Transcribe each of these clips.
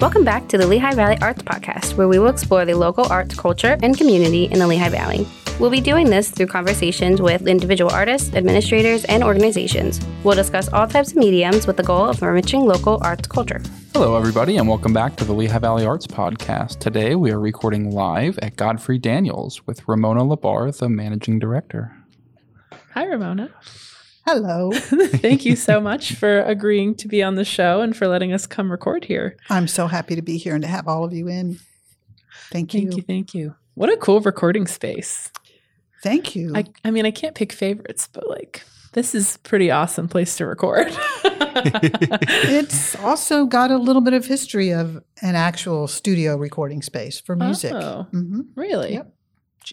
Welcome back to the Lehigh Valley Arts Podcast, where we will explore the local arts culture and community in the Lehigh Valley. We'll be doing this through conversations with individual artists, administrators, and organizations. We'll discuss all types of mediums with the goal of enriching local arts culture. Hello, everybody, and welcome back to the Lehigh Valley Arts Podcast. Today we are recording live at Godfrey Daniels with Ramona Labar, the managing director. Hi, Ramona. Hello. Thank you so much for agreeing to be on the show and for letting us come record here. I'm so happy to be here and to have all of you in. Thank you. Thank you. Thank you. What a cool recording space. Thank you. I, I mean, I can't pick favorites, but like, this is pretty awesome place to record. it's also got a little bit of history of an actual studio recording space for music. Oh, hmm really? Yep.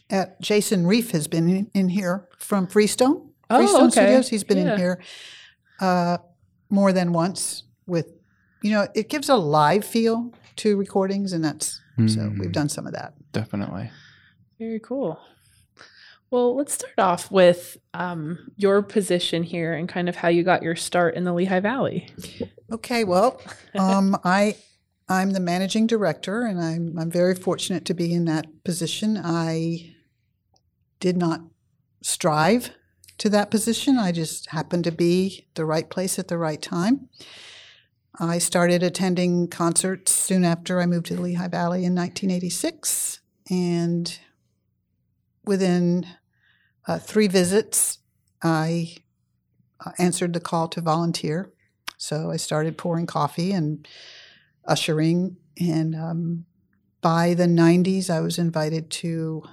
Uh, Jason Reef has been in, in here from Freestone. Oh, Freestone okay. Studios. He's been Yeah. in here uh, more than once with, you know, it gives a live feel to recordings, and that's so Mm, we've done some of that. Definitely. Very cool. Well, let's start off with um, your position here and kind of how you got your start in the Lehigh Valley. Okay, well, um, I I'm the managing director, and I'm I'm very fortunate to be in that position. I did not strive to that position. I just happened to be the right place at the right time. I started attending concerts soon after I moved to the Lehigh Valley in 1986, and within uh, three visits, I uh, answered the call to volunteer. So I started pouring coffee and ushering. And um, by the 90s, I was invited to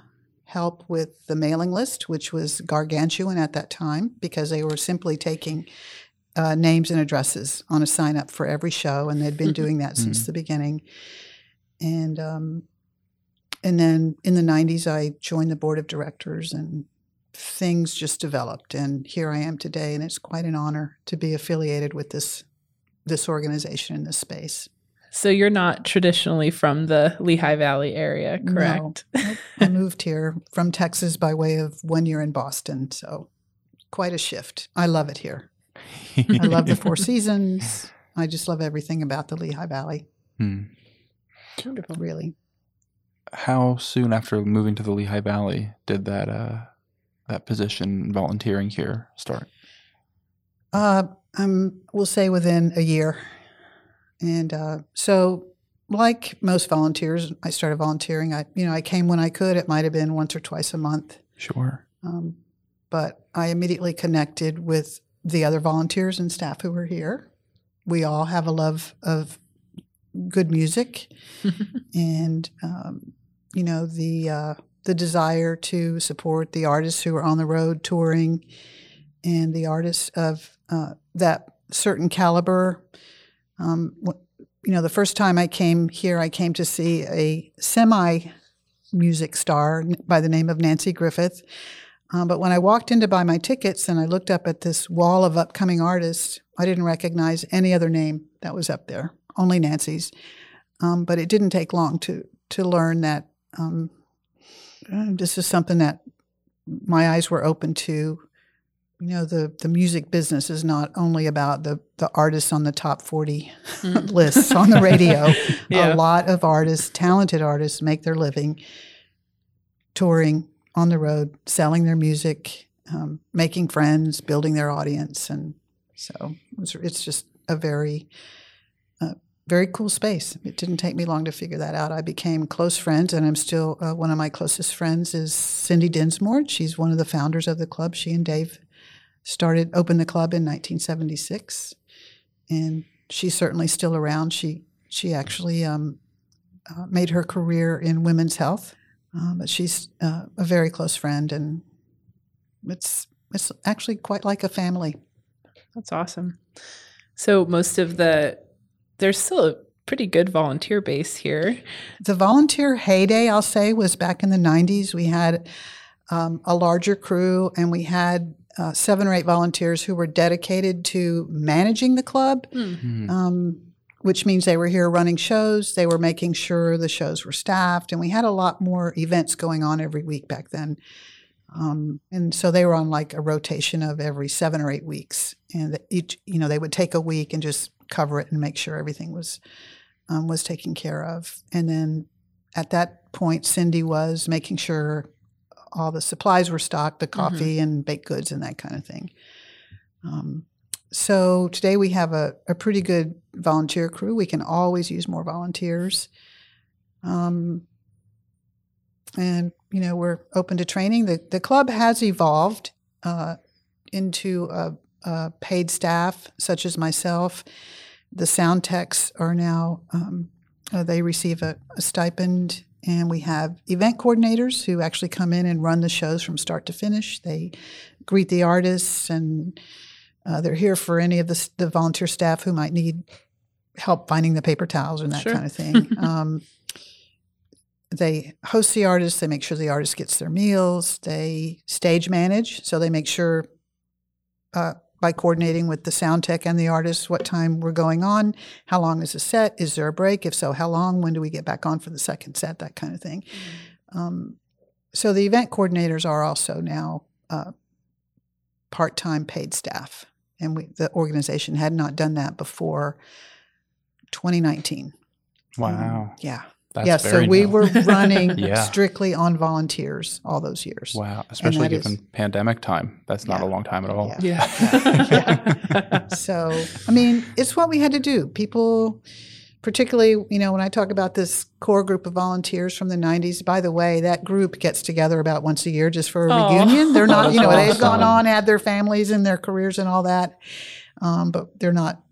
help with the mailing list, which was gargantuan at that time because they were simply taking uh, names and addresses on a sign up for every show. And they'd been doing that since the beginning. And um, and then in the 90s, I joined the board of directors and things just developed. And here I am today. And it's quite an honor to be affiliated with this, this organization in this space. So you're not traditionally from the Lehigh Valley area, correct? Nope. I moved here from Texas by way of one year in Boston. So quite a shift. I love it here. I love the Four Seasons. I just love everything about the Lehigh Valley, Hmm. Wonderful. really. How soon after moving to the Lehigh Valley did that uh, that position volunteering here start? Uh, I'm, we'll say within a year. And uh, so, like most volunteers, I started volunteering. I, you know, I came when I could. It might have been once or twice a month. Sure. Um, but I immediately connected with the other volunteers and staff who were here. We all have a love of good music, and um, you know the uh, the desire to support the artists who are on the road touring, and the artists of uh, that certain caliber. Um, you know, the first time I came here, I came to see a semi music star by the name of Nanci Griffith. Um, but when I walked in to buy my tickets and I looked up at this wall of upcoming artists, I didn't recognize any other name that was up there, only Nanci's. Um, but it didn't take long to to learn that um, uh, this is something that my eyes were open to. You know, the the music business is not only about the the artists on the top forty Mm. lists on the radio. Yeah. A lot of artists, talented artists, make their living touring on the road, selling their music, um, making friends, building their audience, and so it's, it's just a very, uh, very cool space. It didn't take me long to figure that out. I became close friends, and I'm still uh, one of my closest friends is Cindy Dinsmore. She's one of the founders of the club. She and Dave started opened the club in 1976, and she's certainly still around. She she actually um, uh, made her career in women's health, uh, but she's uh, a very close friend, and it's it's actually quite like a family. That's awesome. So most of the there's still a pretty good volunteer base here. The volunteer heyday, I'll say, was back in the 90s. We had um, a larger crew, and we had uh, seven or eight volunteers who were dedicated to managing the club. Hmm. um, which means they were here running shows. They were making sure the shows were staffed, and we had a lot more events going on every week back then. Um, and so they were on like a rotation of every seven or eight weeks, and each, you know, they would take a week and just cover it and make sure everything was um, was taken care of, and then at that point, Cindy was making sure all the supplies were stocked, the coffee and baked goods and that kind of thing. Um, so today we have a, a pretty good volunteer crew. We can always use more volunteers. Um, and, you know, we're open to training. The, the club has evolved uh, into a, a paid staff, such as myself. The sound techs are now, um, uh, they receive a, a stipend and we have event coordinators who actually come in and run the shows from start to finish. They greet the artists and uh, they're here for any of the, the, volunteer staff who might need help finding the paper towels and that Sure. kind of thing. um, they host the artists. They make sure the artist gets their meals. They stage manage, so they make sure uh, by coordinating with the sound tech and the artists what time we're going on, how long is the set, is there a break? If so, how long? When do we get back on for the second set? That kind of thing. Um, so the event coordinators are also now uh, part-time paid staff, and we, the organization had not done that before 2019. Wow. Um, yeah. That's yeah. So we new. were running Yeah. strictly on volunteers all those years. Wow. Especially that is- given pandemic time. That's not Yeah. a long time at all. Yeah. Yeah. So, I mean, it's what we had to do. People, particularly, you know, when I talk about this core group of volunteers from the 90s, by the way, that group gets together about once a year just for a Aw. reunion. They're not, you know, they've gone on, had their families and their careers and all that, um, but they're not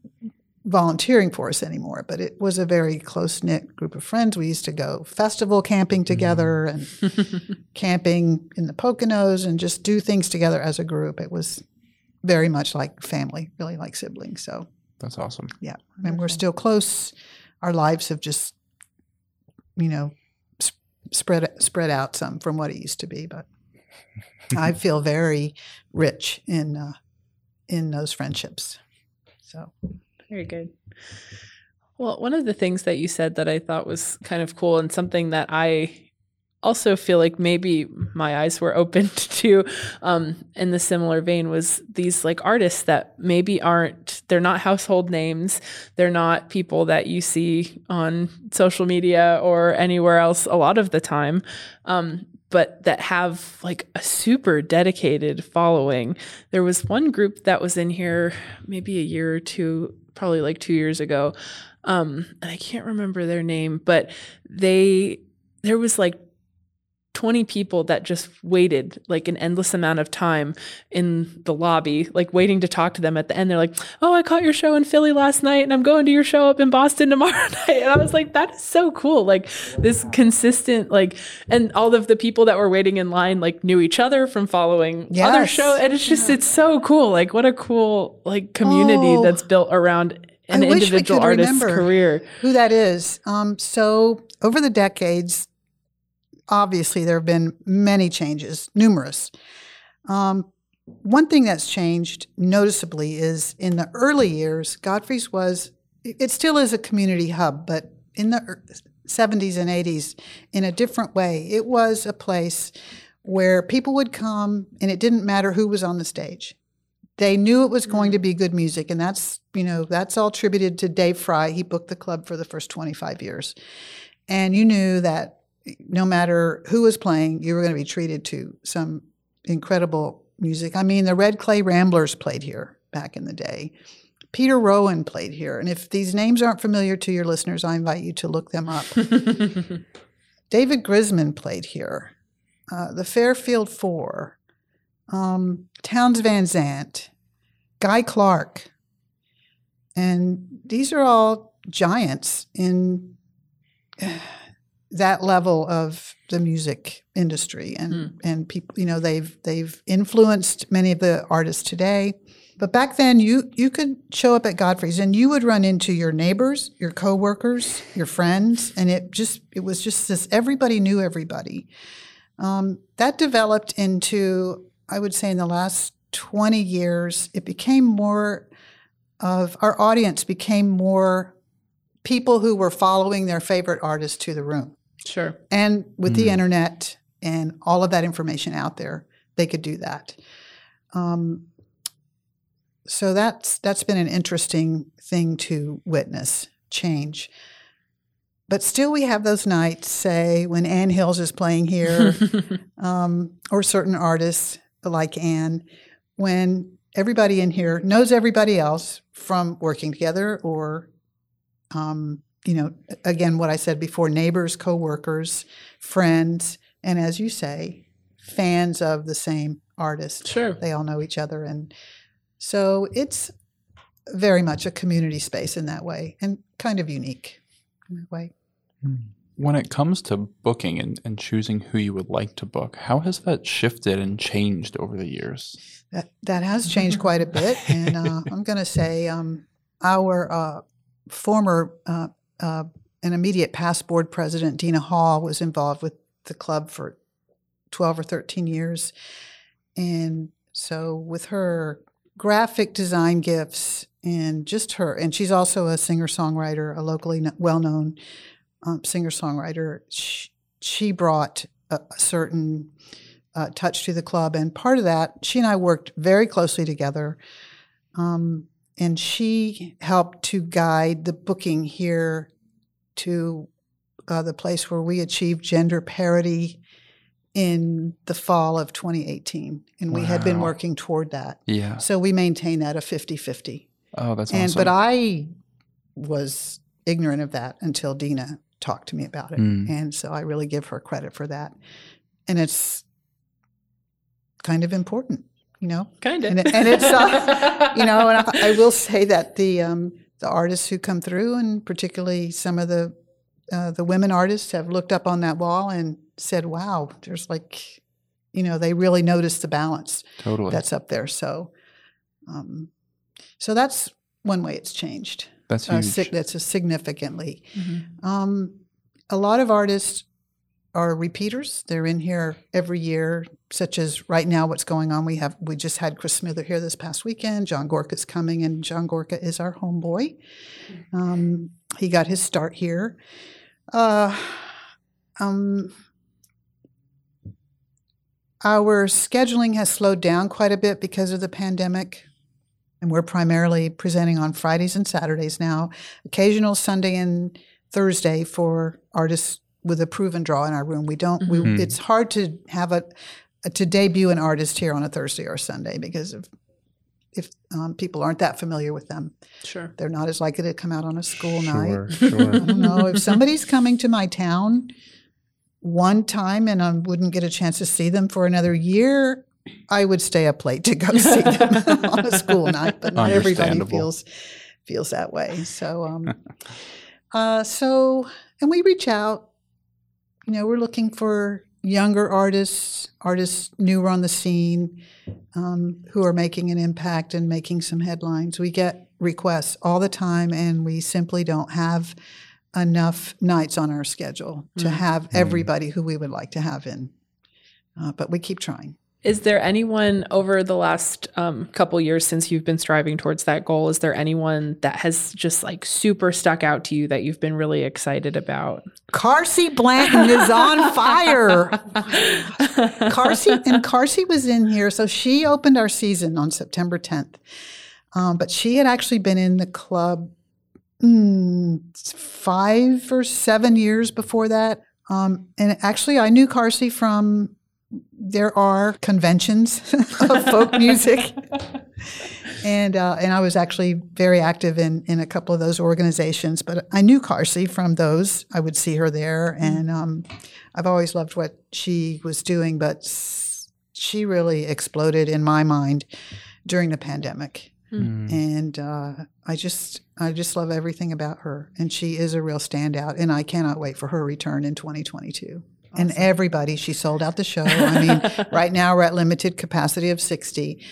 volunteering for us anymore. But it was a very close knit group of friends. We used to go festival camping together and camping in the Poconos and just do things together as a group. It was very much like family, really like siblings. So, That's awesome. yeah. And we're still close. Our lives have just, you know, sp- spread spread out some from what it used to be. But I feel very rich in uh, in those friendships. So, Very good. Well, one of the things that you said that I thought was kind of cool and something that I also feel like maybe my eyes were opened to um, in the similar vein was these like artists that maybe aren't they're not household names they're not people that you see on social media or anywhere else a lot of the time um, but that have like a super dedicated following there was one group that was in here maybe a year or two probably like two years ago um, and i can't remember their name but they there was like 20 people that just waited like an endless amount of time in the lobby, like waiting to talk to them at the end. They're like, Oh, I caught your show in Philly last night and I'm going to your show up in Boston tomorrow night. And I was like, That is so cool. Like this consistent, like, and all of the people that were waiting in line like knew each other from following other Yes. show. And it's just, it's so cool. Like, what a cool like community Oh. that's built around an I individual artist's career. who that is? Um, so, over the decades, obviously there have been many changes, numerous. Um, one thing that's changed noticeably is in the early years, Godfrey's was, it still is a community hub, but in the er- 70s and 80s, in a different way, it was a place where people would come and it didn't matter who was on the stage. They knew it was going to be good music, and that's you know that's all attributed to Dave Fry. He booked the club for the first 25 years, and you knew that no matter who was playing, you were going to be treated to some incredible music. I mean, the Red Clay Ramblers played here back in the day. Peter Rowan played here, and if these names aren't familiar to your listeners, I invite you to look them up. David Grisman played here. Uh, the Fairfield Four, um, Townes Van Zandt, Guy Clark, and these are all giants in that level of the music industry, and and people, you know, they've they've influenced many of the artists today. But back then, you you could show up at Godfrey's and you would run into your neighbors, your coworkers, your friends, and it just it was just this. Everybody knew everybody. Um, that developed into, I would say, in the last twenty years, it became more of our audience became more people who were following their favorite artist to the room. Sure. And with the Mm. internet and all of that information out there, they could do that. Um, so that's that's been an interesting thing to witness change. but still, we have those nights, say, when Ann Hills is playing here, um, or certain artists like Ann, when everybody in here knows everybody else from working together or, um, you know, again, what I said before neighbors, coworkers, friends, and as you say, fans of the same artist. Sure. They all know each other. And so it's very much a community space in that way and kind of unique in that way. When it comes to booking and, and choosing who you would like to book, how has that shifted and changed over the years? That that has changed quite a bit, and uh, I'm going to say um, our uh, former uh, uh, and immediate past board president Dina Hall was involved with the club for 12 or 13 years, and so with her graphic design gifts and just her, and she's also a singer songwriter, a locally well known um, singer songwriter. She, she brought a, a certain uh, touch to the club. And part of that, she and I worked very closely together. Um, and she helped to guide the booking here to uh, the place where we achieved gender parity in the fall of 2018. And we had been working toward that. Yeah. So we maintain that a 50 50. Oh, that's And awesome. but I was ignorant of that until Dina talked to me about it, Mm. and so I really give her credit for that. And it's kind of important, you know. Kind of. And, it- and it's uh, you know, and I, I will say that the um, the artists who come through, and particularly some of the uh, the women artists, have looked up on that wall and said, "Wow, there's like." You know, they really notice the balance totally. that's up there. So, um, so that's one way it's changed. that's Uh, huge. sig- that's a significantly. Mhm. Um, a lot of artists are repeaters. They're in here every year, such as right now. What's going on? We have we just had Chris Smither here this past weekend. John Gorka's coming, and John Gorka is our homeboy. Um, he got his start here. Uh, um, our scheduling has slowed down quite a bit because of the pandemic. And we're primarily presenting on Fridays and Saturdays now, occasional Sunday and Thursday for artists with a proven draw in our room. We don't, Mhm. we, it's hard to have a, to debut an artist here on a Thursday or Sunday because of, if um, people aren't that familiar with them, Sure. they're not as likely to come out on a school sure, night. sure. I don't know if somebody's coming to my town one time and I wouldn't get a chance to see them for another year, I would stay up late to go see them on a school night. But not everybody feels feels that way. So, um, uh, so and we reach out. You know, we're looking for younger artists, artists newer on the scene, um, who are making an impact and making some headlines. We get requests all the time, and we simply don't have enough nights on our schedule to Mm. have everybody who we would like to have in. Uh, but we keep trying. Is there anyone over the last um, couple years since you've been striving towards that goal? Is there anyone that has just like super stuck out to you that you've been really excited about? Carsie Blanton is on fire. Carsie and Carsie was in here, so she opened our season on September 10th. Um, but she had actually been in the club mm, five or seven years before that. Um, and actually, I knew Carsie from there are conventions of folk music. And uh, and I was actually very active in in a couple of those organizations. But I knew Carsie from those. I would see her there, and um, I've always loved what she was doing. But she really exploded in my mind during the pandemic, Mm. and uh, I just I just love everything about her. And she is a real standout, and I cannot wait for her return in 2022. And everybody, she sold out the show. I mean, right now we're at limited capacity of 60,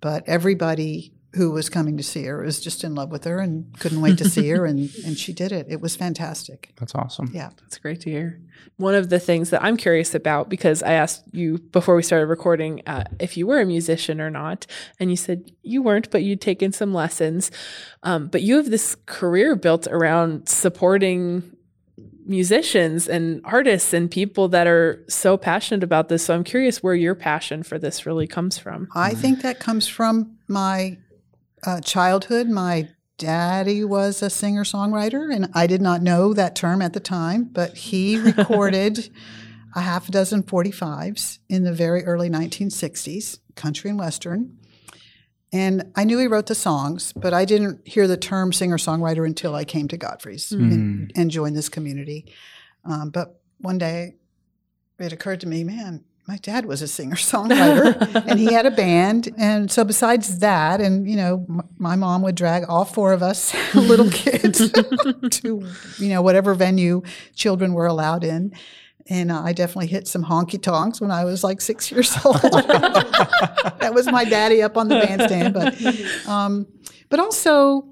but everybody who was coming to see her was just in love with her and couldn't wait to see her, and, and she did it. It was fantastic. That's awesome. Yeah. That's great to hear. One of the things that I'm curious about, because I asked you before we started recording uh, if you were a musician or not, and you said you weren't, but you'd taken some lessons. Um, but you have this career built around supporting musicians and artists and people that are so passionate about this. So I'm curious where your passion for this really comes from. I think that comes from my uh, childhood. My daddy was a singer songwriter, and I did not know that term at the time, but he recorded a half a dozen 45s in the very early 1960s, country and western. And I knew he wrote the songs, but I didn't hear the term singer songwriter until I came to Godfrey's and, and joined this community. Um, but one day it occurred to me, man, my dad was a singer songwriter and he had a band. And so, besides that, and you know, m- my mom would drag all four of us little kids to, you know, whatever venue children were allowed in. And uh, I definitely hit some honky tonks when I was like six years old. that was my daddy up on the bandstand. But, um, but also,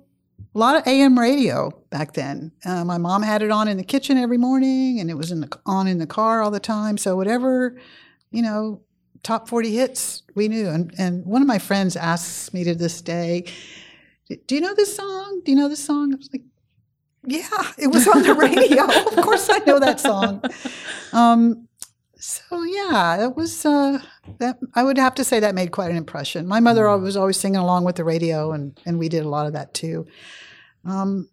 a lot of AM radio back then. Uh, my mom had it on in the kitchen every morning, and it was in the, on in the car all the time. So whatever, you know, top forty hits we knew. And and one of my friends asks me to this day, "Do you know this song? Do you know this song?" I was like, "Yeah, it was on the radio. of course, I know that song." Um, so yeah, it was uh, that. I would have to say that made quite an impression. My mother was always singing along with the radio, and and we did a lot of that too. Um,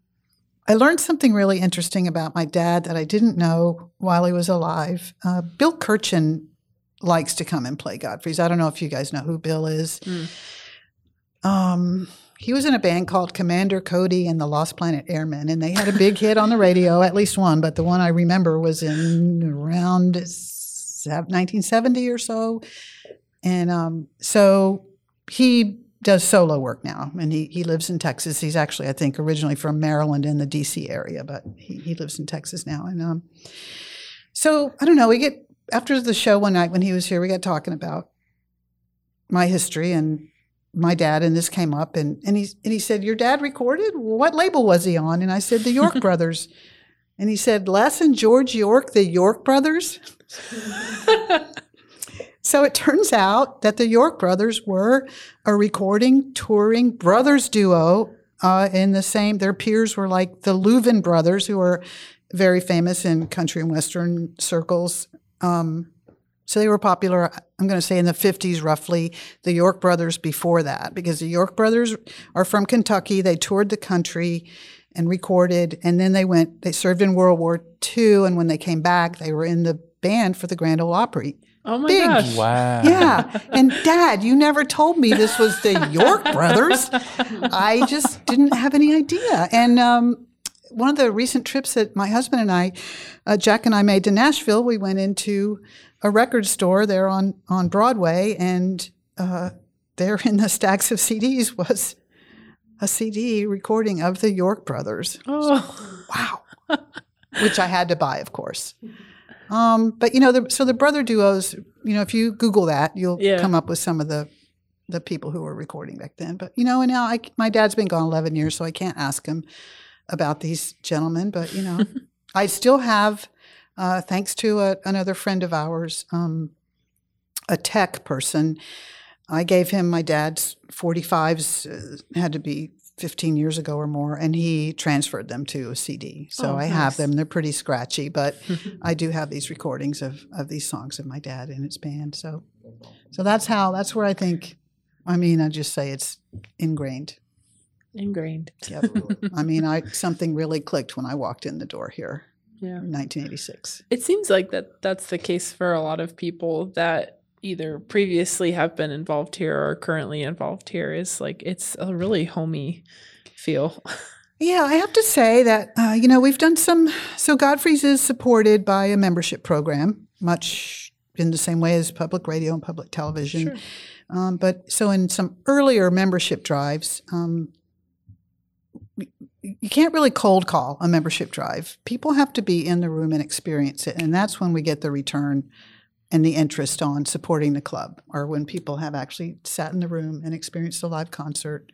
I learned something really interesting about my dad that I didn't know while he was alive. Uh, Bill Kirchen likes to come and play Godfrey's. I don't know if you guys know who Bill is. Mm. Um, he was in a band called Commander Cody and the Lost Planet Airmen, and they had a big hit on the radio, at least one, but the one I remember was in around 1970 or so. And um, so he does solo work now, and he, he lives in Texas. He's actually, I think, originally from Maryland in the D.C. area, but he, he lives in Texas now. And um, so I don't know. We get after the show one night when he was here, we got talking about my history and my dad, and this came up, and and he and he said, "Your dad recorded? What label was he on?" And I said, "The York Brothers." And he said, Les and George York, the York brothers. so it turns out that the York brothers were a recording, touring brothers duo uh, in the same, their peers were like the Louvin brothers, who are very famous in country and western circles. Um, so they were popular, I'm going to say in the 50s roughly, the York brothers before that, because the York brothers are from Kentucky. They toured the country and recorded, and then they went, they served in World War II, and when they came back, they were in the band for the Grand Ole Opry. Oh my Big. gosh. Wow. Yeah. And dad, you never told me this was the York brothers. I just didn't have any idea. And um, one of the recent trips that my husband and I, uh, Jack and I made to Nashville, we went into a record store there on, on Broadway, and uh, there in the stacks of CDs was a CD recording of the York brothers. Oh. Wow. Which I had to buy, of course. Um, but you know, the, so the brother duos, you know, if you Google that, you'll Yeah. come up with some of the the people who were recording back then. But you know, and now I, my dad's been gone eleven years, so I can't ask him about these gentlemen. But you know, I still have, uh, thanks to a, another friend of ours, um, a tech person. I gave him my dad's 45s, uh, had to be 15 years ago or more, and he transferred them to a CD. So Oh, I have them. They're pretty scratchy, but I do have these recordings of, of these songs of my dad and his band. So, so that's how, that's where I think, I mean, I just say it's ingrained. Ingrained. Yep. I mean, I something really clicked when I walked in the door here Yeah. 1986. It seems like that that's the case for a lot of people that either previously have been involved here or currently involved here is like it's a really homey feel. Yeah, I have to say that, uh, you know, we've done some. So Godfrey's is supported by a membership program, much in the same way as public radio and public television. Um, but so in some earlier membership drives, um, you can't really cold call a membership drive. People have to be in the room and experience it. And that's when we get the return and the interest on supporting the club, or when people have actually sat in the room and experienced a live concert.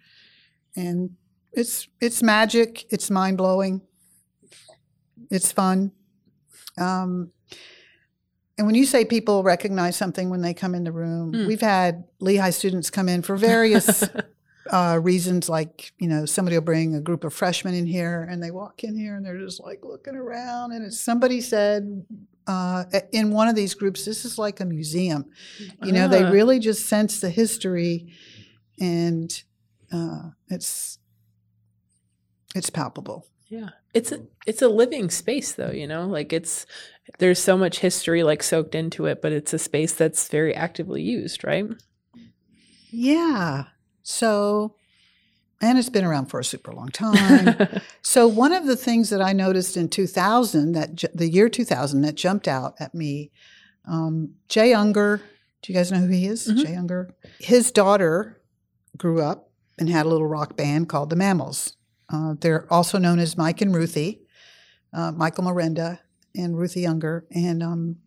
And it's it's magic. It's mind blowing. It's fun. Um, and when you say people recognize something when they come in the room, Mm. we've had Lehigh students come in for various uh, reasons, like you know somebody will bring a group of freshmen in here, and they walk in here and they're just like looking around, and it's somebody said. Uh, in one of these groups, this is like a museum. You know, they Ah. really just sense the history, and uh, it's it's palpable. Yeah. It's a it's a living space though, you know? Like it's there's so much history like soaked into it, but it's a space that's very actively used, right? Yeah. So, and it's been around for a super long time. so, one of the things that I noticed in 2000, that ju- the year 2000, that jumped out at me, um, Jay Ungar, do you guys know who he is? Mhm. Jay Ungar. His daughter grew up and had a little rock band called the Mammals. Uh, they're also known as Mike and Ruthie, uh, Michael Merenda and Ruthie Ungar. And um,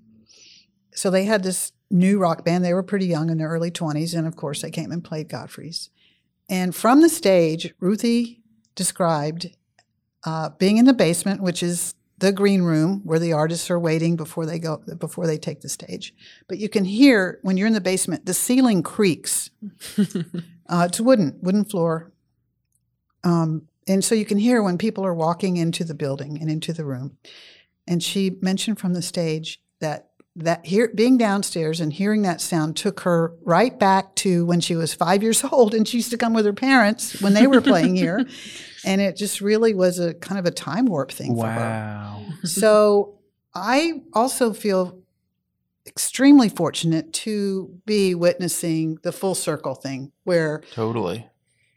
so they had this new rock band. They were pretty young in their early 20s. And of course, they came and played Godfrey's. And from the stage, Ruthie described uh, being in the basement, which is the green room where the artists are waiting before they go before they take the stage. But you can hear when you're in the basement, the ceiling creaks. Uh, it's wooden, wooden floor. Um, and so you can hear when people are walking into the building and into the room. And she mentioned from the stage that that here being downstairs and hearing that sound took her right back to when she was five years old and she used to come with her parents when they were playing here. And it just really was a kind of a time warp thing for her. Wow. So I also feel extremely fortunate to be witnessing the full circle thing where Totally.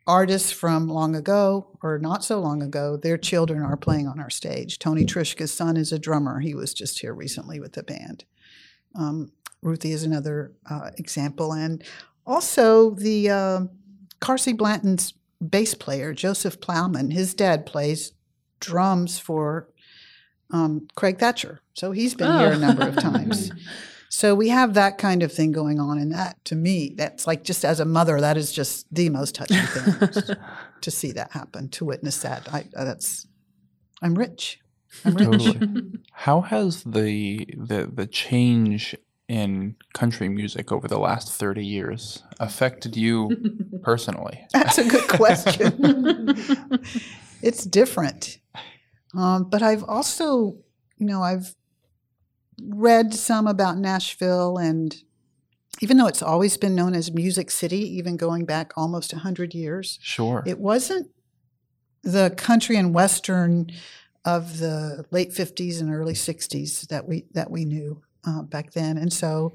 artists from long ago or not so long ago, their children are playing on our stage. Tony Trischka's son is a drummer. He was just here recently with the band. Um, Ruthie is another uh, example. And also the uh, Carsie Blanton's bass player, Joseph Plowman, his dad plays drums for um, Craig Thatcher. So he's been here a number of times. So we have that kind of thing going on, and that to me, that's like just as a mother, that is just the most touching thing to see that happen, to witness that. I uh, that's I'm rich. I'm rich. Totally. How has the the the change in country music over the last 30 years affected you personally? That's a good question. it's different, um, but I've also, you know, I've read some about Nashville, and even though it's always been known as Music City, even going back almost hundred years, Sure. It wasn't the country and western of the late 50s and early 60s that we that we knew uh, back then, and so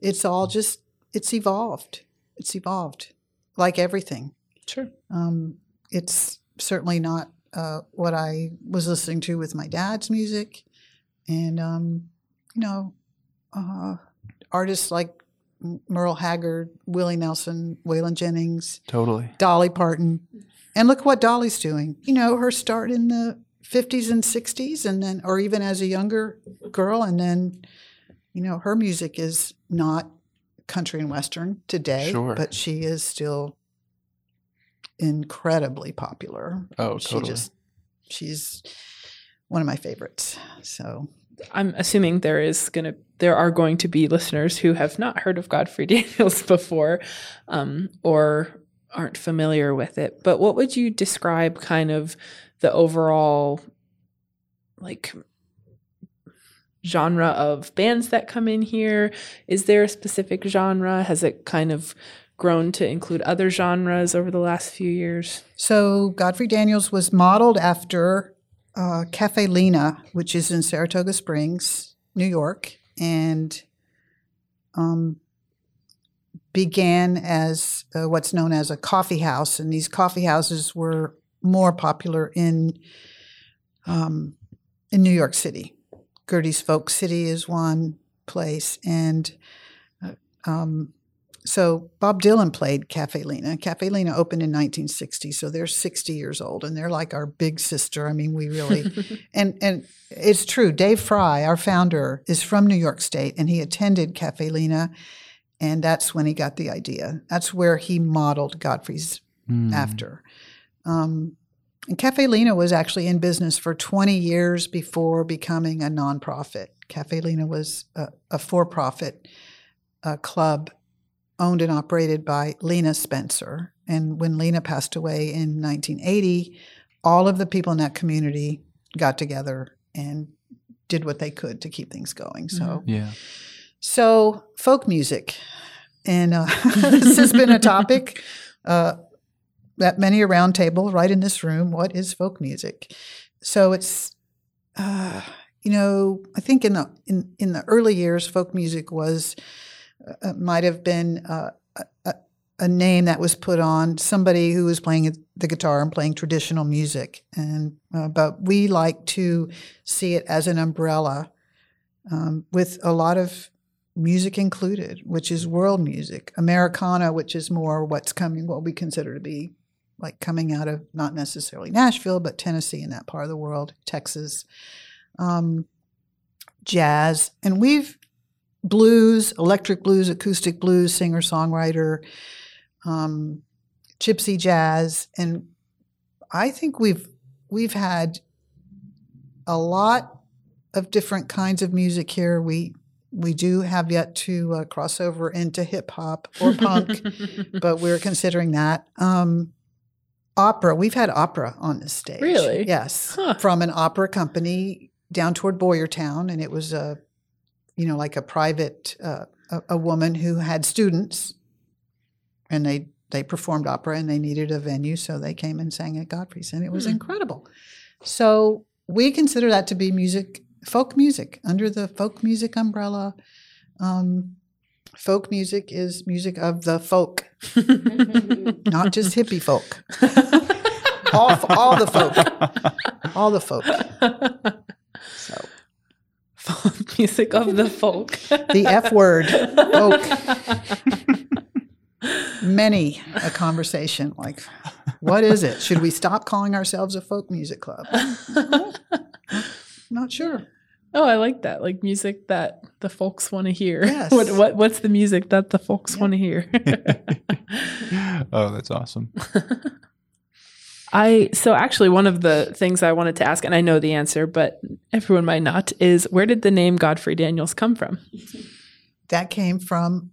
it's all just it's evolved. It's evolved like everything. Sure. Um, it's certainly not uh, what I was listening to with my dad's music, and um, you know, uh, artists like Merle Haggard, Willie Nelson, Waylon Jennings, totally. Dolly Parton. And look what Dolly's doing. You know, her start in the 50s and 60s, and then, or even as a younger girl, and then, you know, her music is not country and western today, Sure. but she is still incredibly popular. Oh, She totally. just, she's one of my favorites. So, I'm assuming there is gonna there are going to be listeners who have not heard of Godfrey Daniels before, um, or aren't familiar with it. But what would you describe kind of the overall like genre of bands that come in here? Is there a specific genre? Has it kind of grown to include other genres over the last few years? So Godfrey Daniels was modeled after uh, Cafe Lena, which is in Saratoga Springs, New York, and um, began as uh, what's known as a coffee house. And these coffee houses were more popular in um, in New York City. Gerde's Folk City is one place, and uh, um, so Bob Dylan played Cafe Lena. Cafe Lena opened in 1960, so they're 60 years old, and they're like our big sister. I mean, we really and and it's true. Dave Fry, our founder, is from New York State, and he attended Cafe Lena, and that's when he got the idea. That's where he modeled Godfrey's Mm. after. Um, and Cafe Lena was actually in business for 20 years before becoming a nonprofit. Cafe Lena was a, a for profit uh, club owned and operated by Lena Spencer. And when Lena passed away in 1980, all of the people in that community got together and did what they could to keep things going. So, Yeah. so folk music, and uh, this has been a topic uh, at many a round table right in this room, what is folk music? So it's, uh, you know, I think in the in, in the early years, folk music was uh, might have been uh, a, a name that was put on somebody who was playing the guitar and playing traditional music, and uh, but we like to see it as an umbrella um, with a lot of music included, which is world music, Americana, which is more what's coming, what we consider to be like coming out of not necessarily Nashville, but Tennessee and that part of the world, Texas, um, jazz, and we've blues, electric blues, acoustic blues, singer songwriter, um, gypsy jazz, and I think we've we've had a lot of different kinds of music here. We we do have yet to uh, cross over into hip hop or punk, but we're considering that. Um, opera, we've had opera on this stage. Really? Yes, Huh. from an opera company down toward Boyertown, and it was a, you know, like a private uh, a, a woman who had students, and they they performed opera and they needed a venue, so they came and sang at Godfrey's, and it was Hmm. incredible. So we consider that to be music, folk music, under the folk music umbrella. Um, folk music is music of the folk, not just hippie folk. all, all the folk, all the folk. So Folk music of the folk. the F word, folk. Many a conversation like, what is it? Should we stop calling ourselves a folk music club? Not sure. Oh, I like that. Like music that the folks want to hear. Yes. what what what's the music that the folks Yeah. want to hear? oh, that's awesome. I so actually one of the things I wanted to ask, and I know the answer, but everyone might not, is where did the name Godfrey Daniels come from? That came from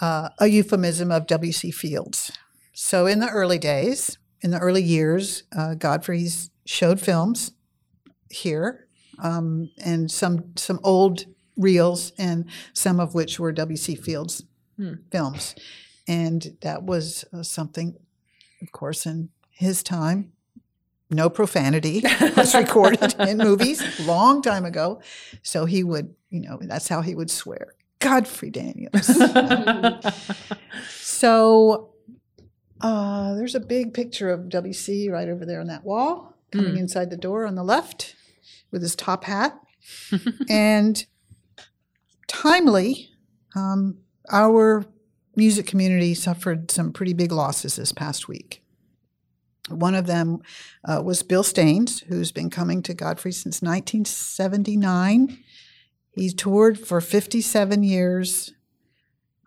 uh, a euphemism of W.C. Fields. So in the early days, in the early years, uh, Godfrey's showed films here, um, and some some old reels, and some of which were W.C. Fields Hmm. films, and that was uh, something, of course, in his time. No profanity was recorded in movies long time ago, so he would, you know, that's how he would swear. Godfrey Daniels. so uh, there's a big picture of WC right over there on that wall, coming Mm. inside the door on the left with his top hat. and timely, um, our music community suffered some pretty big losses this past week. One of them uh, was Bill Staines, who's been coming to Godfrey since 1979. He toured for 57 years,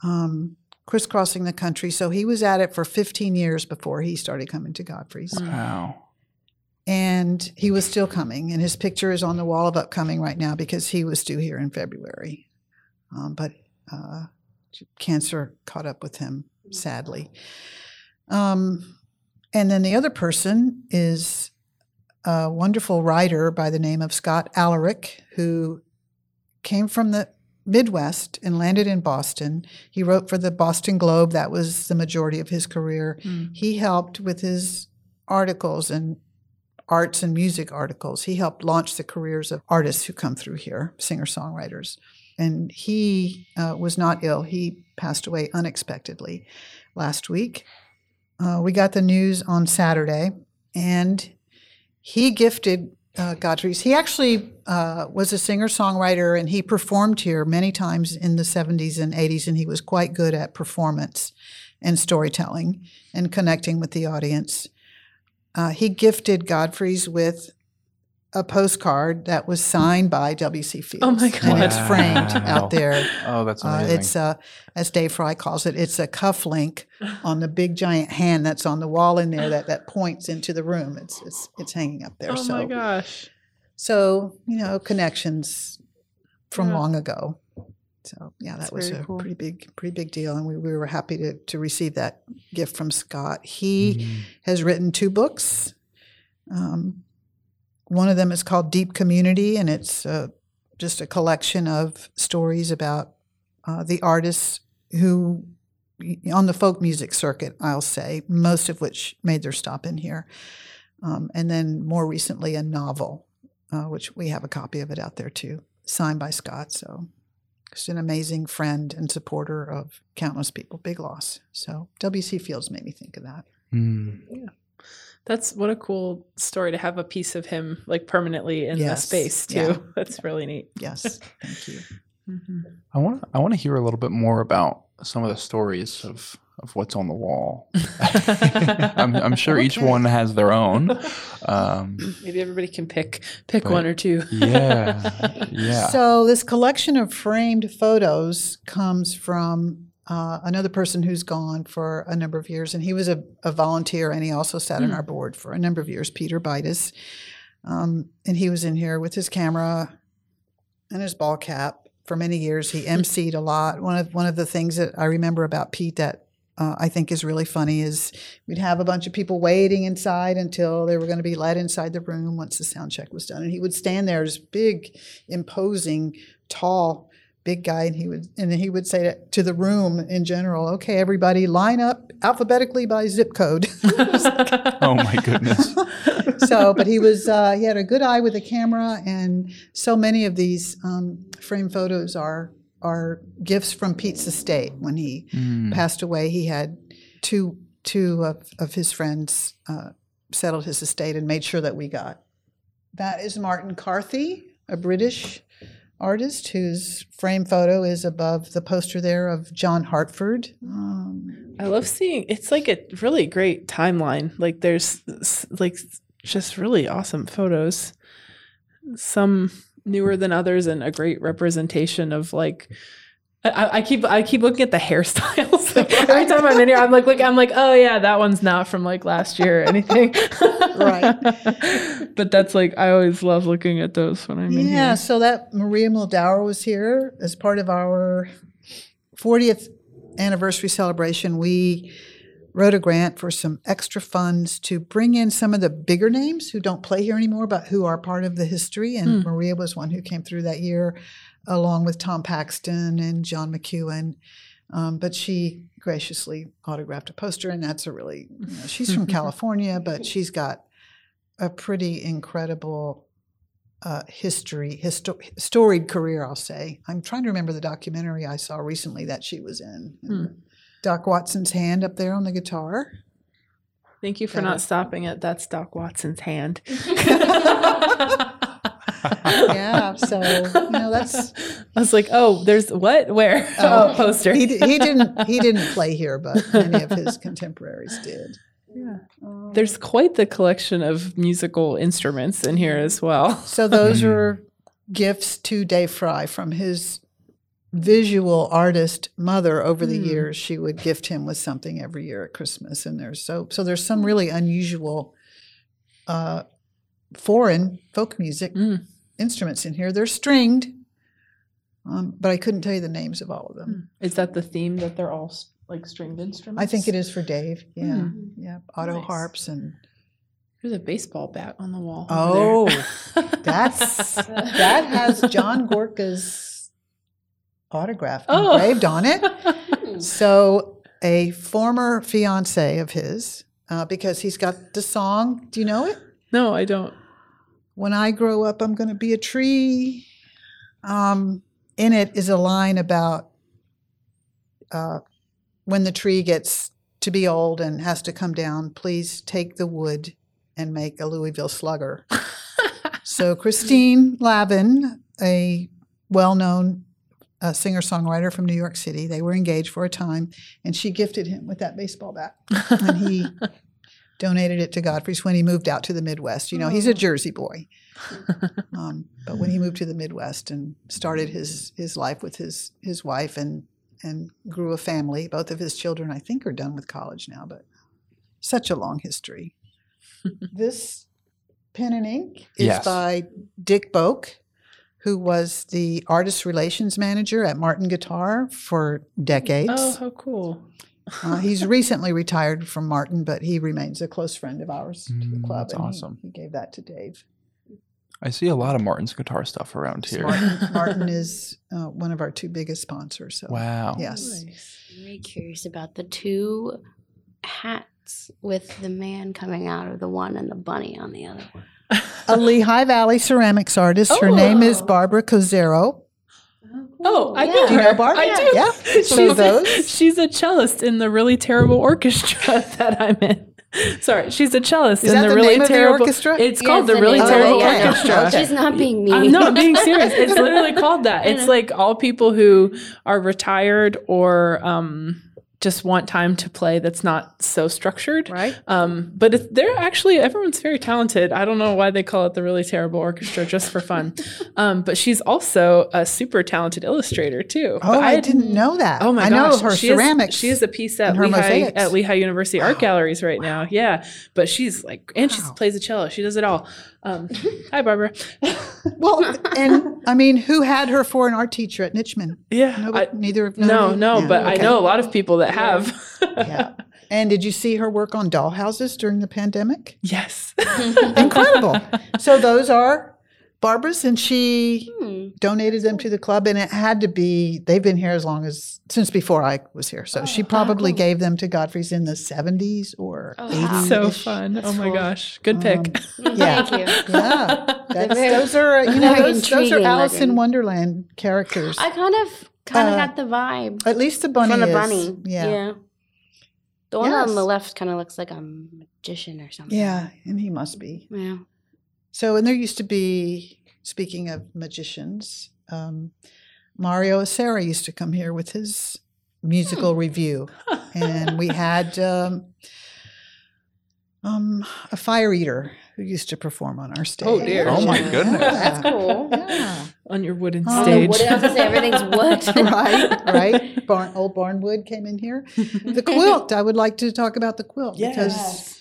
um, crisscrossing the country. So he was at it for 15 years before he started coming to Godfrey's. Wow. And he was still coming. And his picture is on the wall of upcoming right now because he was due here in February. Um, but uh, cancer caught up with him, sadly. Um, and then the other person is a wonderful writer by the name of Scott Alarik, who came from the Midwest and landed in Boston. He wrote for the Boston Globe, that was the majority of his career. Mm. He helped with his articles and arts and music articles. He helped launch the careers of artists who come through here, singer songwriters. And he uh, was not ill. He passed away unexpectedly last week. Uh, we got the news on Saturday, and he gifted uh, Godfrey's. He actually uh, was a singer songwriter, and he performed here many times in the 70s and 80s, and he was quite good at performance and storytelling and connecting with the audience. Uh, he gifted Godfrey's with a postcard that was signed by W.C. Fields. Oh my And it's framed out there. Oh, that's Uh, amazing. it's uh, as Dave Fry calls it, it's a cuff link on the big giant hand that's on the wall in there that, that points into the room. It's it's it's hanging up there. Oh so my gosh. so you know connections from Yeah. long ago. So yeah, that That's was a cool. pretty big pretty big deal, and we, we were happy to to receive that gift from Scott. He Mhm. has written two books. Um, one of them is called Deep Community, and it's uh, just a collection of stories about uh, the artists who on the folk music circuit, I'll say, most of which made their stop in here. Um, and then more recently, a novel, uh, which we have a copy of it out there too, signed by Scott. So just an amazing friend and supporter of countless people. Big loss. So W.C. Fields made me think of that. Mm. That's what a cool story to have a piece of him like permanently in Yes. the space too. Yeah. That's really neat. Yes, thank you. I want I want to hear a little bit more about some of the stories of of what's on the wall. I'm, I'm sure each one has their own. Um, Maybe everybody can pick pick one or two. yeah, yeah. So this collection of framed photos comes from uh, another person who's gone for a number of years, and he was a, a volunteer, and he also sat on Hmm. our board for a number of years. Peter Bitus, um, and he was in here with his camera and his ball cap for many years. He emceed a lot. One of one of the things that I remember about Pete that uh, I think is really funny is we'd have a bunch of people waiting inside until they were going to be let inside the room once the sound check was done, and he would stand there as big, imposing, tall, big guy, and he would and he would say to- to the room in general, "Okay, everybody, line up alphabetically by zip code." oh my goodness. so, but he was uh, he had a good eye with the camera, and so many of these um, frame photos are are gifts from Pete's estate. When he Mm. passed away, he had two two of, of his friends uh, settled his estate and made sure that we got. That is Martin Carthy, a British artist whose frame photo is above the poster there of John Hartford. Um, I love seeing it's like a really great timeline. Like there's like just really awesome photos. Some newer than others and a great representation of like I, I keep I keep looking at the hairstyles. Like, every time I'm in here, I'm like, look, I'm like, oh yeah, that one's not from like last year or anything. Right. but that's like I always love looking at those when I'm in here. Yeah, so that Maria Muldaur was here as part of our 40th anniversary celebration. We wrote a grant for some extra funds to bring in some of the bigger names who don't play here anymore, but who are part of the history. And Maria was one who came through that year, along with Tom Paxton and John McEuen. Um, but she graciously autographed a poster, and that's a really, you know, she's from California, but she's got a pretty incredible uh, history, histo- storied career, I'll say. I'm trying to remember the documentary I saw recently that she was in. Hmm. Doc Watson's hand up there on the guitar. Thank you for Got not it. stopping it. that's Doc Watson's hand. yeah, so you know that's I was like, oh, there's what? Where? Oh, Oh, poster. he, he didn't he didn't play here, but many of his contemporaries did. Yeah. Um, there's quite the collection of musical instruments in here as well. So those are gifts to Dave Fry from his visual artist mother over the Mm. years. She would gift him with something every year at Christmas, and there's so so there's some really unusual uh, foreign folk music Mm. instruments in here. They're stringed, um, but I couldn't tell you the names of all of them. Is that the theme that they're all like stringed instruments? I think it is for Dave. Yeah, Hmm. yeah, auto Nice. harps and There's a baseball bat on the wall. oh, that's that has John Gorka's autograph Oh. engraved on it. So a former fiance of his, uh, because he's got the song. Do you know it? no, I don't. When I grow up, I'm going to be a tree. Um, in it is a line about uh, when the tree gets to be old and has to come down. Please take the wood and make a Louisville Slugger. so Christine Lavin, a well-known uh, singer-songwriter from New York City, they were engaged for a time, and she gifted him with that baseball bat, and he donated it to Godfrey's when he moved out to the Midwest. You know, he's a Jersey boy, um, but when he moved to the Midwest and started his his life with his his wife and and grew a family, both of his children I think are done with college now, but such a long history. this pen and ink is Yes. by Dick Boak, who was the artist relations manager at Martin Guitar for decades. oh, how cool. Uh, he's recently retired from Martin, but he remains a close friend of ours to the Mm, club. that's and he- awesome. He, gave that to Dave. I see a lot of Martin's guitar stuff around here. Martin, Martin is uh, one of our two biggest sponsors. So Wow. yes, Very curious about the two hats with the man coming out of the one and the bunny on the other one. A Lehigh Valley ceramics artist. Her name is Oh. Barbara Cozero. Oh, I Yeah. know Do you her. know Barbara? I do. Yeah. She's, So those- she's a cellist in the really terrible orchestra that I'm in. Sorry, she's a cellist Is in that the, the really name of the terrible orchestra? It's Yeah, called it's the really name terrible it, yeah. orchestra. Okay. She's not being mean. I'm not being serious. It's literally called that. It's like all people who are retired or um, just want time to play that's not so structured. right? Um, but they're actually everyone's very talented. I don't know why they call it the really terrible orchestra just for fun. um, but she's also a super talented illustrator too. Oh, I, had- didn't know that. Oh my I gosh, know her she ceramics. she has a piece at Lehigh mosaics. at Lehigh University Art Galleries right now. Yeah, but she's like, and she plays the cello. She does it all. Um, hi, Barbara. well, and I mean, who had her for an art teacher at Nitschmann? yeah, Nobody, I- neither of no, no, Yeah, but I know a lot of people that have. Yeah. And did you see her work on dollhouses during the pandemic? yes. Incredible. so those are Barbara's, and she Hmm. donated them to the club, and it had to be. They've been here as long as since before I was here. So she probably gave them to Godfrey's in the seventies or Oh, wow. eighties. so fun. oh my cool. gosh. Good pick. Um, yeah. Thank you. Yeah, those are you know those, those are intriguing Alice in. Wonderland characters. I kind of kind of Uh, got the vibe At least the bunny from the is. bunny. Yeah. The one on the left kind of looks like a magician or something. Yeah, and he must be. Yeah. So, and there used to be, speaking of magicians, um, Mario Acera used to come here with his musical review, and we had um, um, a fire eater who used to perform on our stage. Oh, dear. Oh my Yeah. goodness. That's cool. Yeah. On your wooden Oh, stage. What else to say? Everything's wood. right, right. Barn, old Barnwood came in here. The quilt. I would like to talk about the quilt because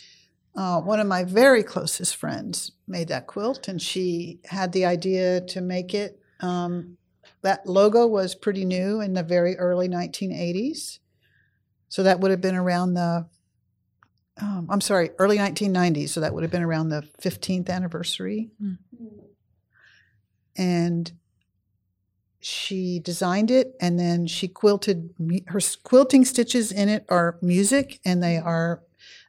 uh, one of my very closest friends made that quilt, and she had the idea to make it. Um, that logo was pretty new in the very early 1980s, so that would have been around the. Um, I'm sorry, early 1990s. So that would have been around the 15th anniversary, Mm. and she designed it, and then she quilted. Her quilting stitches in it are music, and they are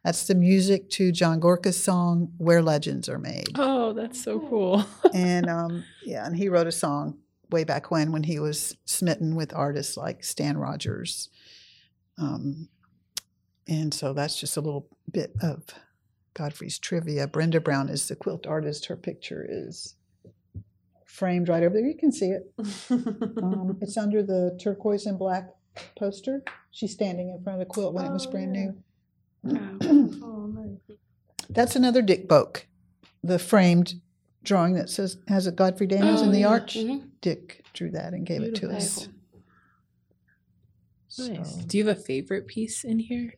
that's the music to John Gorka's song "Where Legends Are Made." Oh, that's so cool. and um, yeah, and he wrote a song way back when when he was smitten with artists like Stan Rogers. Um, and so that's just a little bit of Godfrey's trivia. Brenda Brown is the quilt artist. Her picture is framed right over there. You can see it. Um, it's under the turquoise and black poster. She's standing in front of the quilt when it was Oh, brand yeah. new. Oh, nice. That's another Dick Boak, the framed drawing that says has a Godfrey Daniels Oh, in the yeah. arch. Mhm. Dick drew that and gave it to us. Nice. So- Do you have a favorite piece in here?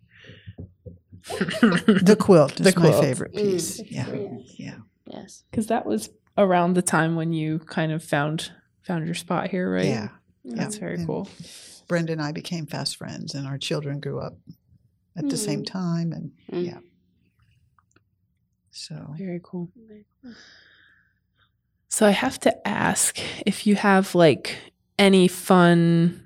The quilt is The my quilt. favorite piece. Mm. Yeah, yeah. Yes. Because that was around the time when you kind of found found your spot here, right? Yeah. That's very And cool. Brenda and I became fast friends, and our children grew up at the same Mm. time, and Mm. yeah. So Very cool. So I have to ask if you have like any fun.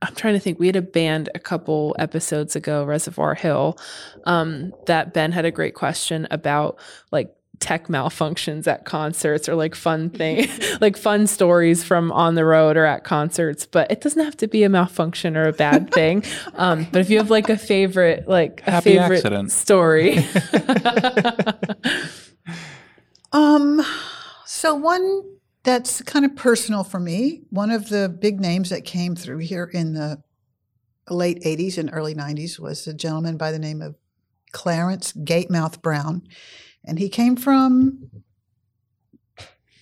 I'm trying to think. We had a band a couple episodes ago, Reservoir Hill, um, that Ben had a great question about like tech malfunctions at concerts or like fun thing like fun stories from on the road or at concerts but it doesn't have to be a malfunction or a bad thing um but if you have like a favorite like a Happy favorite accident. story Um, so one that's kind of personal for me. One of the big names that came through here in the late '80s and early '90s was a gentleman by the name of Clarence Gatemouth Brown, and he came from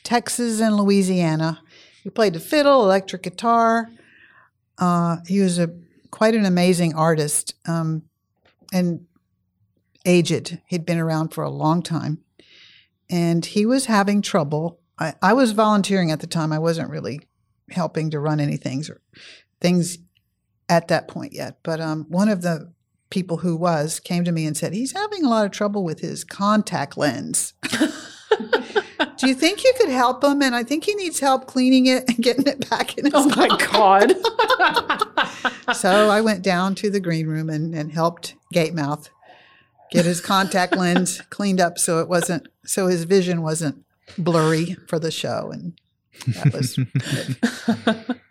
Texas and Louisiana. He played the fiddle, electric guitar. Uh, he was a quite an amazing artist um, and aged. He'd been around for a long time and he was having trouble. I, I was volunteering at the time. I wasn't really helping to run any things or things at that point yet. But um, one of the people who was came to me and said he's having a lot of trouble with his contact lens. Do you think you could help him? And I think he needs help cleaning it and getting it back in his Oh my God. So I went down to the green room and, and helped Gatemouth get his contact lens cleaned up so it wasn't so his vision wasn't blurry for the show and that was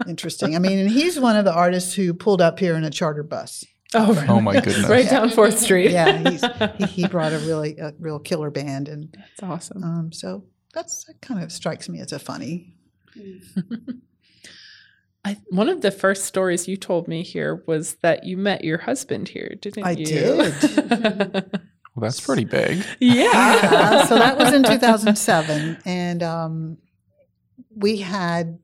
interesting. I mean, and he's one of the artists who pulled up here in a charter bus. Oh, really? Oh my goodness. right down Fourth Street. Yeah, he's, he, he brought a really a real killer band, and That's awesome. um, so that's that kind of strikes me as a funny. I, one of the first stories you told me here was that you met your husband here, didn't I you? did. Well, that's pretty big. yeah. Yeah, so that was in 2007, and um, we had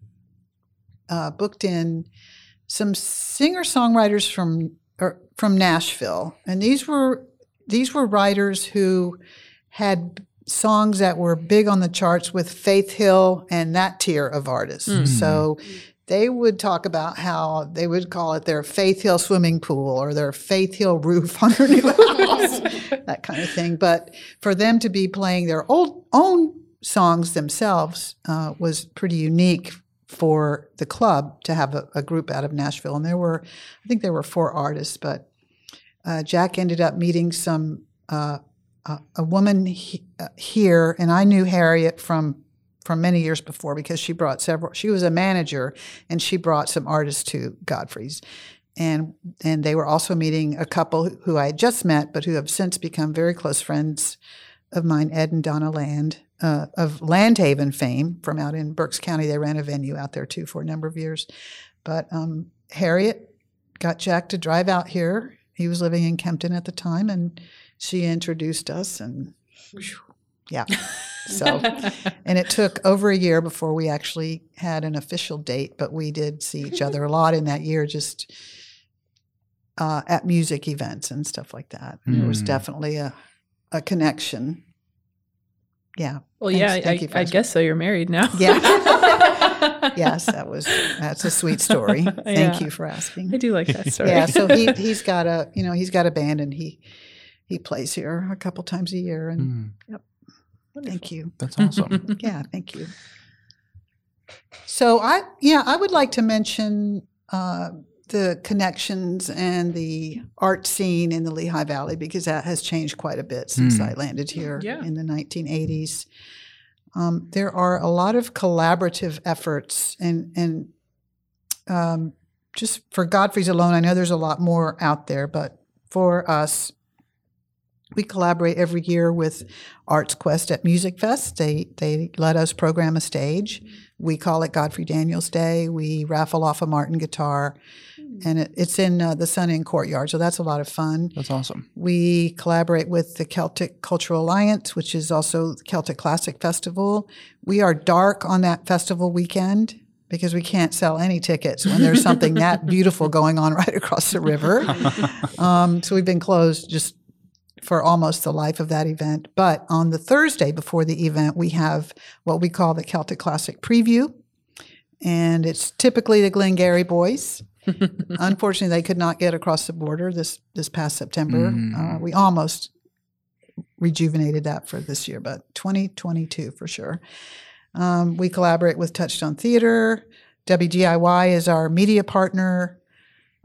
uh, booked in some singer songwriters from or, from Nashville, and these were these were writers who had songs that were big on the charts with Faith Hill and that tier of artists. Mm. So they would talk about how they would call it their Faith Hill swimming pool or their Faith Hill roof on their new house, that kind of thing. But for them to be playing their old own songs themselves uh, was pretty unique for the club to have a, a group out of Nashville. And there were, I think there were four artists, but uh, Jack ended up meeting some uh, a, a woman he, uh, here, and I knew Harriet from from many years before because she brought several. She was a manager, and she brought some artists to Godfrey's, and and they were also meeting a couple who I had just met, but who have since become very close friends of mine, Ed and Donna Land. Uh, of Landhaven fame from out in Berks County, they ran a venue out there too for a number of years. But um, Harriet got Jack to drive out here. He was living in Kempton at the time, and she introduced us, and yeah. So, and it took over a year before we actually had an official date, but we did see each other a lot in that year, just uh, at music events and stuff like that. And There was Hmm. definitely a a connection. Yeah. Well, Thanks- yeah, thank I, you for I guess so. You're married now. Yeah. yes, that was that's a sweet story. Thank Yeah. you for asking. I do like that story. Yeah, so he he's got a you know he's got a band and he he plays here a couple times a year and Mm, thank you. that's awesome. Yeah, thank you. So I yeah I would like to mention uh, the connections and the art scene in the Lehigh Valley because that has changed quite a bit since Hmm. I landed here Yeah. in the 1980s. Um, there are a lot of collaborative efforts and and um, just for Godfrey's alone, I know there's a lot more out there, but for us, we collaborate every year with Arts Quest at Musikfest. They they let us program a stage. We call it Godfrey Daniels Day. We raffle off a Martin guitar, and it, it's in uh, the Sun Inn Courtyard, so that's a lot of fun. That's awesome. We collaborate with the Celtic Cultural Alliance, which is also the Celtic Classic Festival. We are dark on that festival weekend because we can't sell any tickets when there's something that beautiful going on right across the river. Um, so we've been closed just for almost the life of that event. But on the Thursday before the event, we have what we call the Celtic Classic Preview. And it's typically the Glengarry Bhoys. Unfortunately, they could not get across the border this this past September. Uh, we almost rejuvenated that for this year, but 2022 for sure. Um, we collaborate with Touchstone Theater. WDIY is our media partner.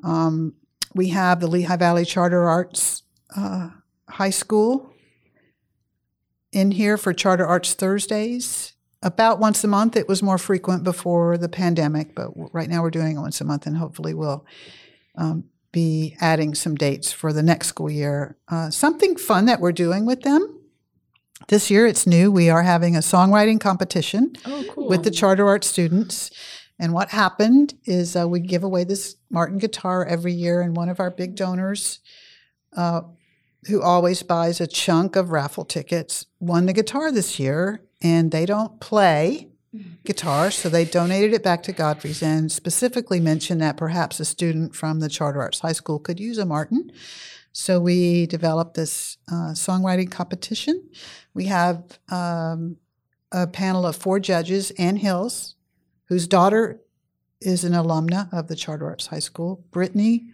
Um, we have the Lehigh Valley Charter Arts uh, High School in here for Charter Arts Thursdays. About once a month. It was more frequent before the pandemic, but right now we're doing it once a month, and hopefully we'll um, be adding some dates for the next school year. Uh, something fun that we're doing with them this year, it's new. We are having a songwriting competition Oh, cool. with the charter art students. And what happened is uh, we give away this Martin guitar every year, and one of our big donors, uh, who always buys a chunk of raffle tickets, won the guitar this year. And they don't play guitar, so they donated it back to Godfrey's and specifically mentioned that perhaps a student from the Charter Arts High School could use a Martin. So we developed this uh, songwriting competition. We have um, a panel of four judges: Ann Hills, whose daughter is an alumna of the Charter Arts High School; Brittany,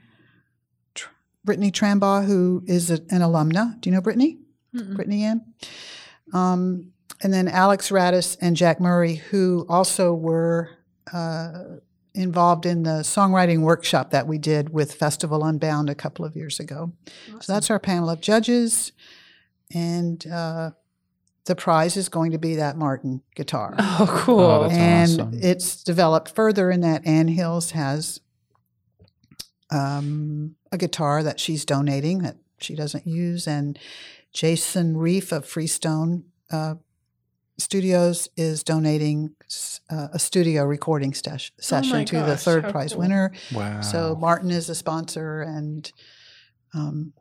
Tr- Brittany Trambaugh, who is a, an alumna. Do you know Brittany? Mm-mm. Brittany Ann. Um, and then Alex Radis and Jack Murray, who also were uh, involved in the songwriting workshop that we did with Festival Unbound a couple of years ago. So that's our panel of judges, and uh, the prize is going to be that Martin guitar. Oh, cool. Oh, that's and awesome. it's developed further in that Ann Hills has um, a guitar that she's donating that she doesn't use, and Jason Reef of Freestone uh, Studios is donating uh, a studio recording stash- session Oh my to the third prize cool. winner. Wow. So Martin is a sponsor, and um,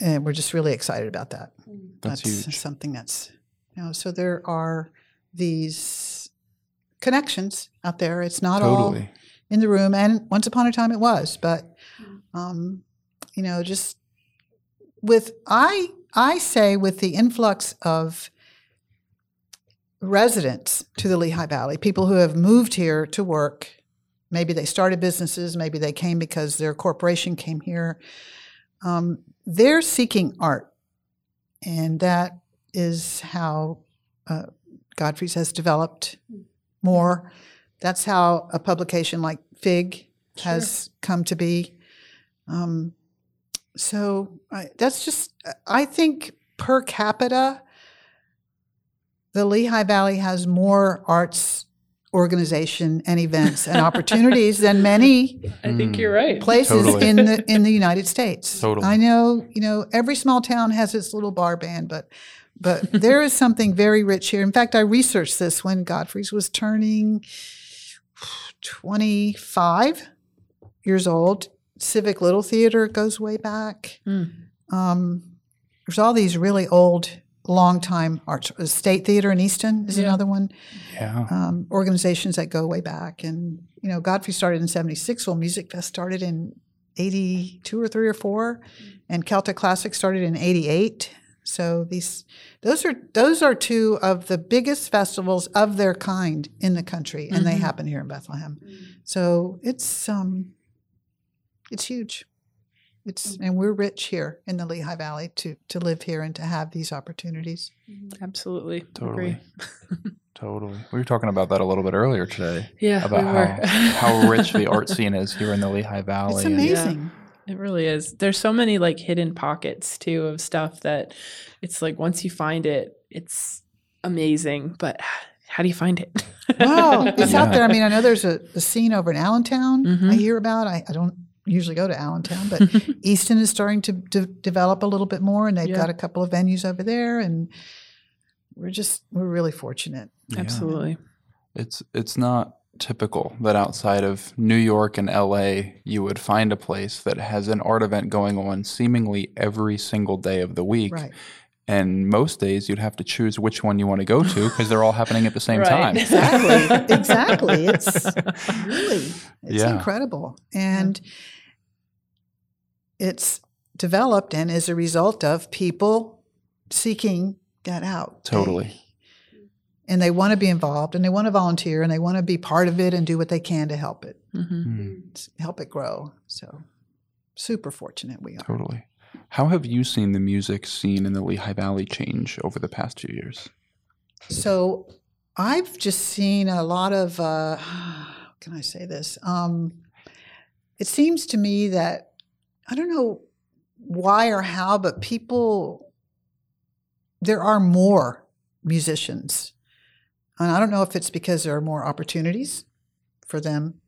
and we're just really excited about that That's huge. something that's you know so there are these connections out there it's not all in the room and once upon a time it was but um, you know just with i i say with the influx of residents to the lehigh valley people who have moved here to work maybe they started businesses maybe they came because their corporation came here um, they're seeking art and that is how uh, Godfrey's has developed more. That's how a publication like Fig has come to be. Um, so I, that's just, I think per capita, the Lehigh Valley has more arts organization and events and opportunities than many I think Mm. you're right. places Totally. in the in the United States. Totally. I know, you know, every small town has its little bar band, but but there is something very rich here. In fact, I researched this when Godfrey's was turning 25 years old. Civic Little Theater goes way back. Mm. Um, there's all these really old, long time arts. State Theater in Easton is Yeah. another one Yeah. um, organizations that go way back. And, you know, Godfrey started in 76. Well, Musikfest started in 82 or 3 or 4. And Celtic Classic started in 88. So these, those are those are two of the biggest festivals of their kind in the country, and they Mhm. happen here in Bethlehem. So it's um, it's huge. It's and we're rich here in the Lehigh Valley to to live here and to have these opportunities. Absolutely. Totally. Agree. Totally. We were talking about that a little bit earlier today Yeah, about we how, how rich the art scene is here in the Lehigh Valley. It's and- amazing. It really is. There's so many like hidden pockets too of stuff that it's like once you find it, it's amazing. But how do you find it? Wow, it's out there. I mean, I know there's a, a scene over in Allentown I Mhm. hear about. I, I don't usually go to Allentown, but Easton is starting to de- develop a little bit more, and they've Yeah. got a couple of venues over there, and we're just we're really fortunate. Yeah. Absolutely. It's it's not typical that outside of New York and LA you would find a place that has an art event going on seemingly every single day of the week. Right. And most days you'd have to choose which one you want to go to because they're all happening at the same Right. time. Exactly. exactly. It's really it's Yeah. incredible, and it's developed and is a result of people seeking that out. They- Totally. and they want to be involved and they want to volunteer and they want to be part of it and do what they can to help it Mhm. Mm, help it grow so super fortunate we are totally. How have you seen the music scene in the Lehigh Valley change over the past few years? so i've just seen a lot of uh, can i say this um, it seems to me that i don't know why or how but people there are more musicians and i don't know if it's because there are more opportunities for them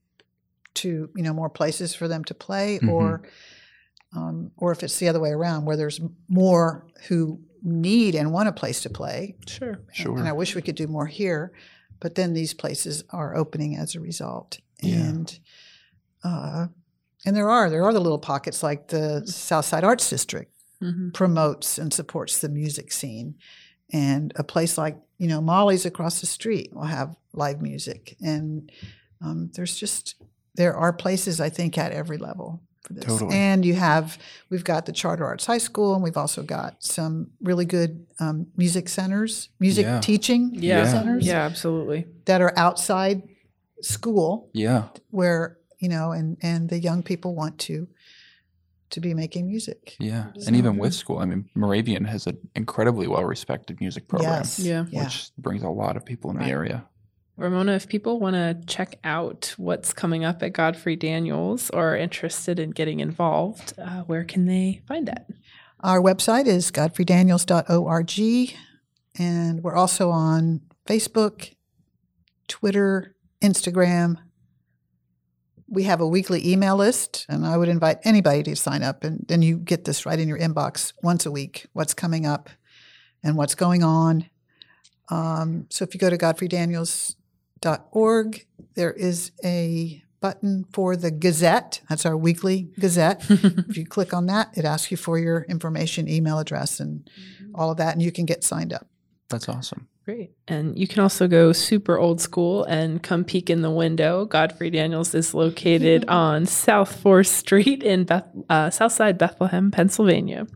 to you know more places for them to play Mhm. or um, or if it's the other way around where there's more who need and want a place to play Sure. Sure. and i wish we could do more here but then these places are opening as a result Yeah. and uh, and there are there are the little pockets like the southside arts district hmm promotes and supports the music scene. And a place like, you know, Molly's across the street will have live music. And um, there's just, there are places, I think, at every level for this. Totally. And you have, we've got the Charter Arts High School, and we've also got some really good um, music centers, music Yeah. teaching Yeah. centers Yeah, absolutely. that are outside school Yeah. where, you know, and, and the young people want to to be making music. Yeah. And even with school, I mean, Moravian has an incredibly well respected music program, Yes. Yeah. Yeah. which brings a lot of people in Right. the area. Ramona, if people want to check out what's coming up at Godfrey Daniels or are interested in getting involved, uh, where can they find that? Our website is godfreydaniels.org, and we're also on Facebook, Twitter, Instagram. We have a weekly email list, and I would invite anybody to sign up. And then you get this right in your inbox once a week what's coming up and what's going on. Um, so if you go to godfreydaniels.org, there is a button for the Gazette. That's our weekly Gazette. if you click on that, it asks you for your information, email address, and all of that, and you can get signed up. That's awesome. Great. And you can also go super old school and come peek in the window. Godfrey Daniels is located on South 4th Street in Beth- uh, Southside Bethlehem, Pennsylvania.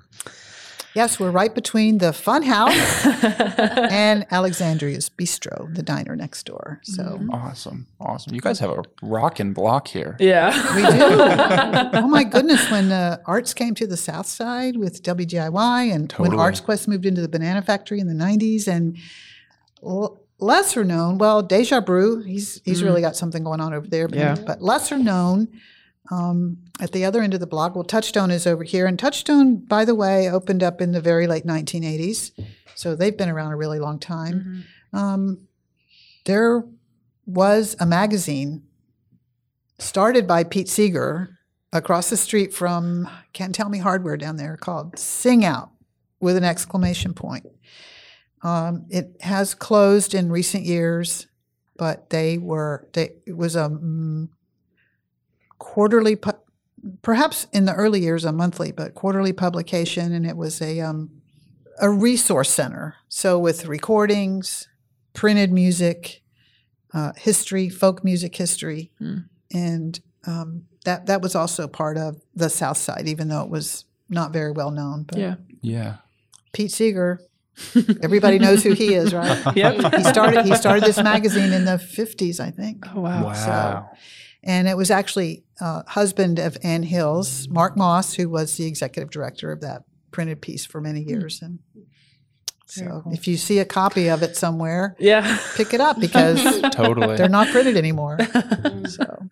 Yes, we're right between the Fun House and Alexandria's Bistro, the diner next door. So Awesome. Awesome. You guys have a rockin' block here. yeah. we do. oh my goodness, when uh, Arts came to the South Side with WDIY, and Totally. when Arts Quest moved into the Banana Factory in the '90s, and l- lesser known, well, Deja Brew, he's he's really got something going on over there. But, Yeah. but lesser known. Um, at the other end of the block, well, Touchstone is over here, and Touchstone, by the way, opened up in the very late 1980s, so they've been around a really long time. Um, there was a magazine started by Pete Seeger across the street from Can't Tell Me Hardware down there called Sing Out with an exclamation point. Um, it has closed in recent years, but they were they it was a mm, quarterly, pu- perhaps in the early years a monthly, but quarterly publication, and it was a um, a resource center. So with recordings, printed music, uh, history, folk music history, Hmm. and um, that that was also part of the South Side, even though it was not very well known. But Yeah. Yeah. Pete Seeger, everybody knows who he is, right? Yep. he started he started this magazine in the fifties, I think, Oh, wow. Wow. And it was actually uh, husband of Ann Hills, Mark Moss, who was the executive director of that printed piece for many years, and. Hmm. So cool. if you see a copy of it somewhere, Yeah. pick it up because Totally. they're not printed anymore. So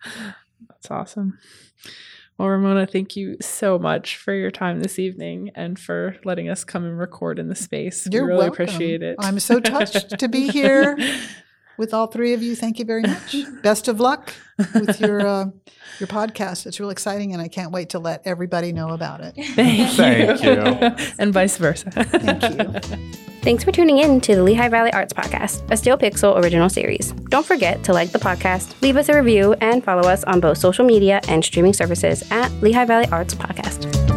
That's awesome. Well, Ramona, thank you so much for your time this evening and for letting us come and record in the space. you're we really welcome. appreciate it. I'm so touched to be here with all three of you. Thank you very much. Best of luck with your uh, your podcast. It's real exciting, and I can't wait to let everybody know about it. Thank, Thank you. and vice versa. Thank you. Thanks for tuning in to the Lehigh Valley Arts Podcast, a Steel Pixel original series. Don't forget to like the podcast, leave us a review, and follow us on both social media and streaming services at Lehigh Valley Arts Podcast.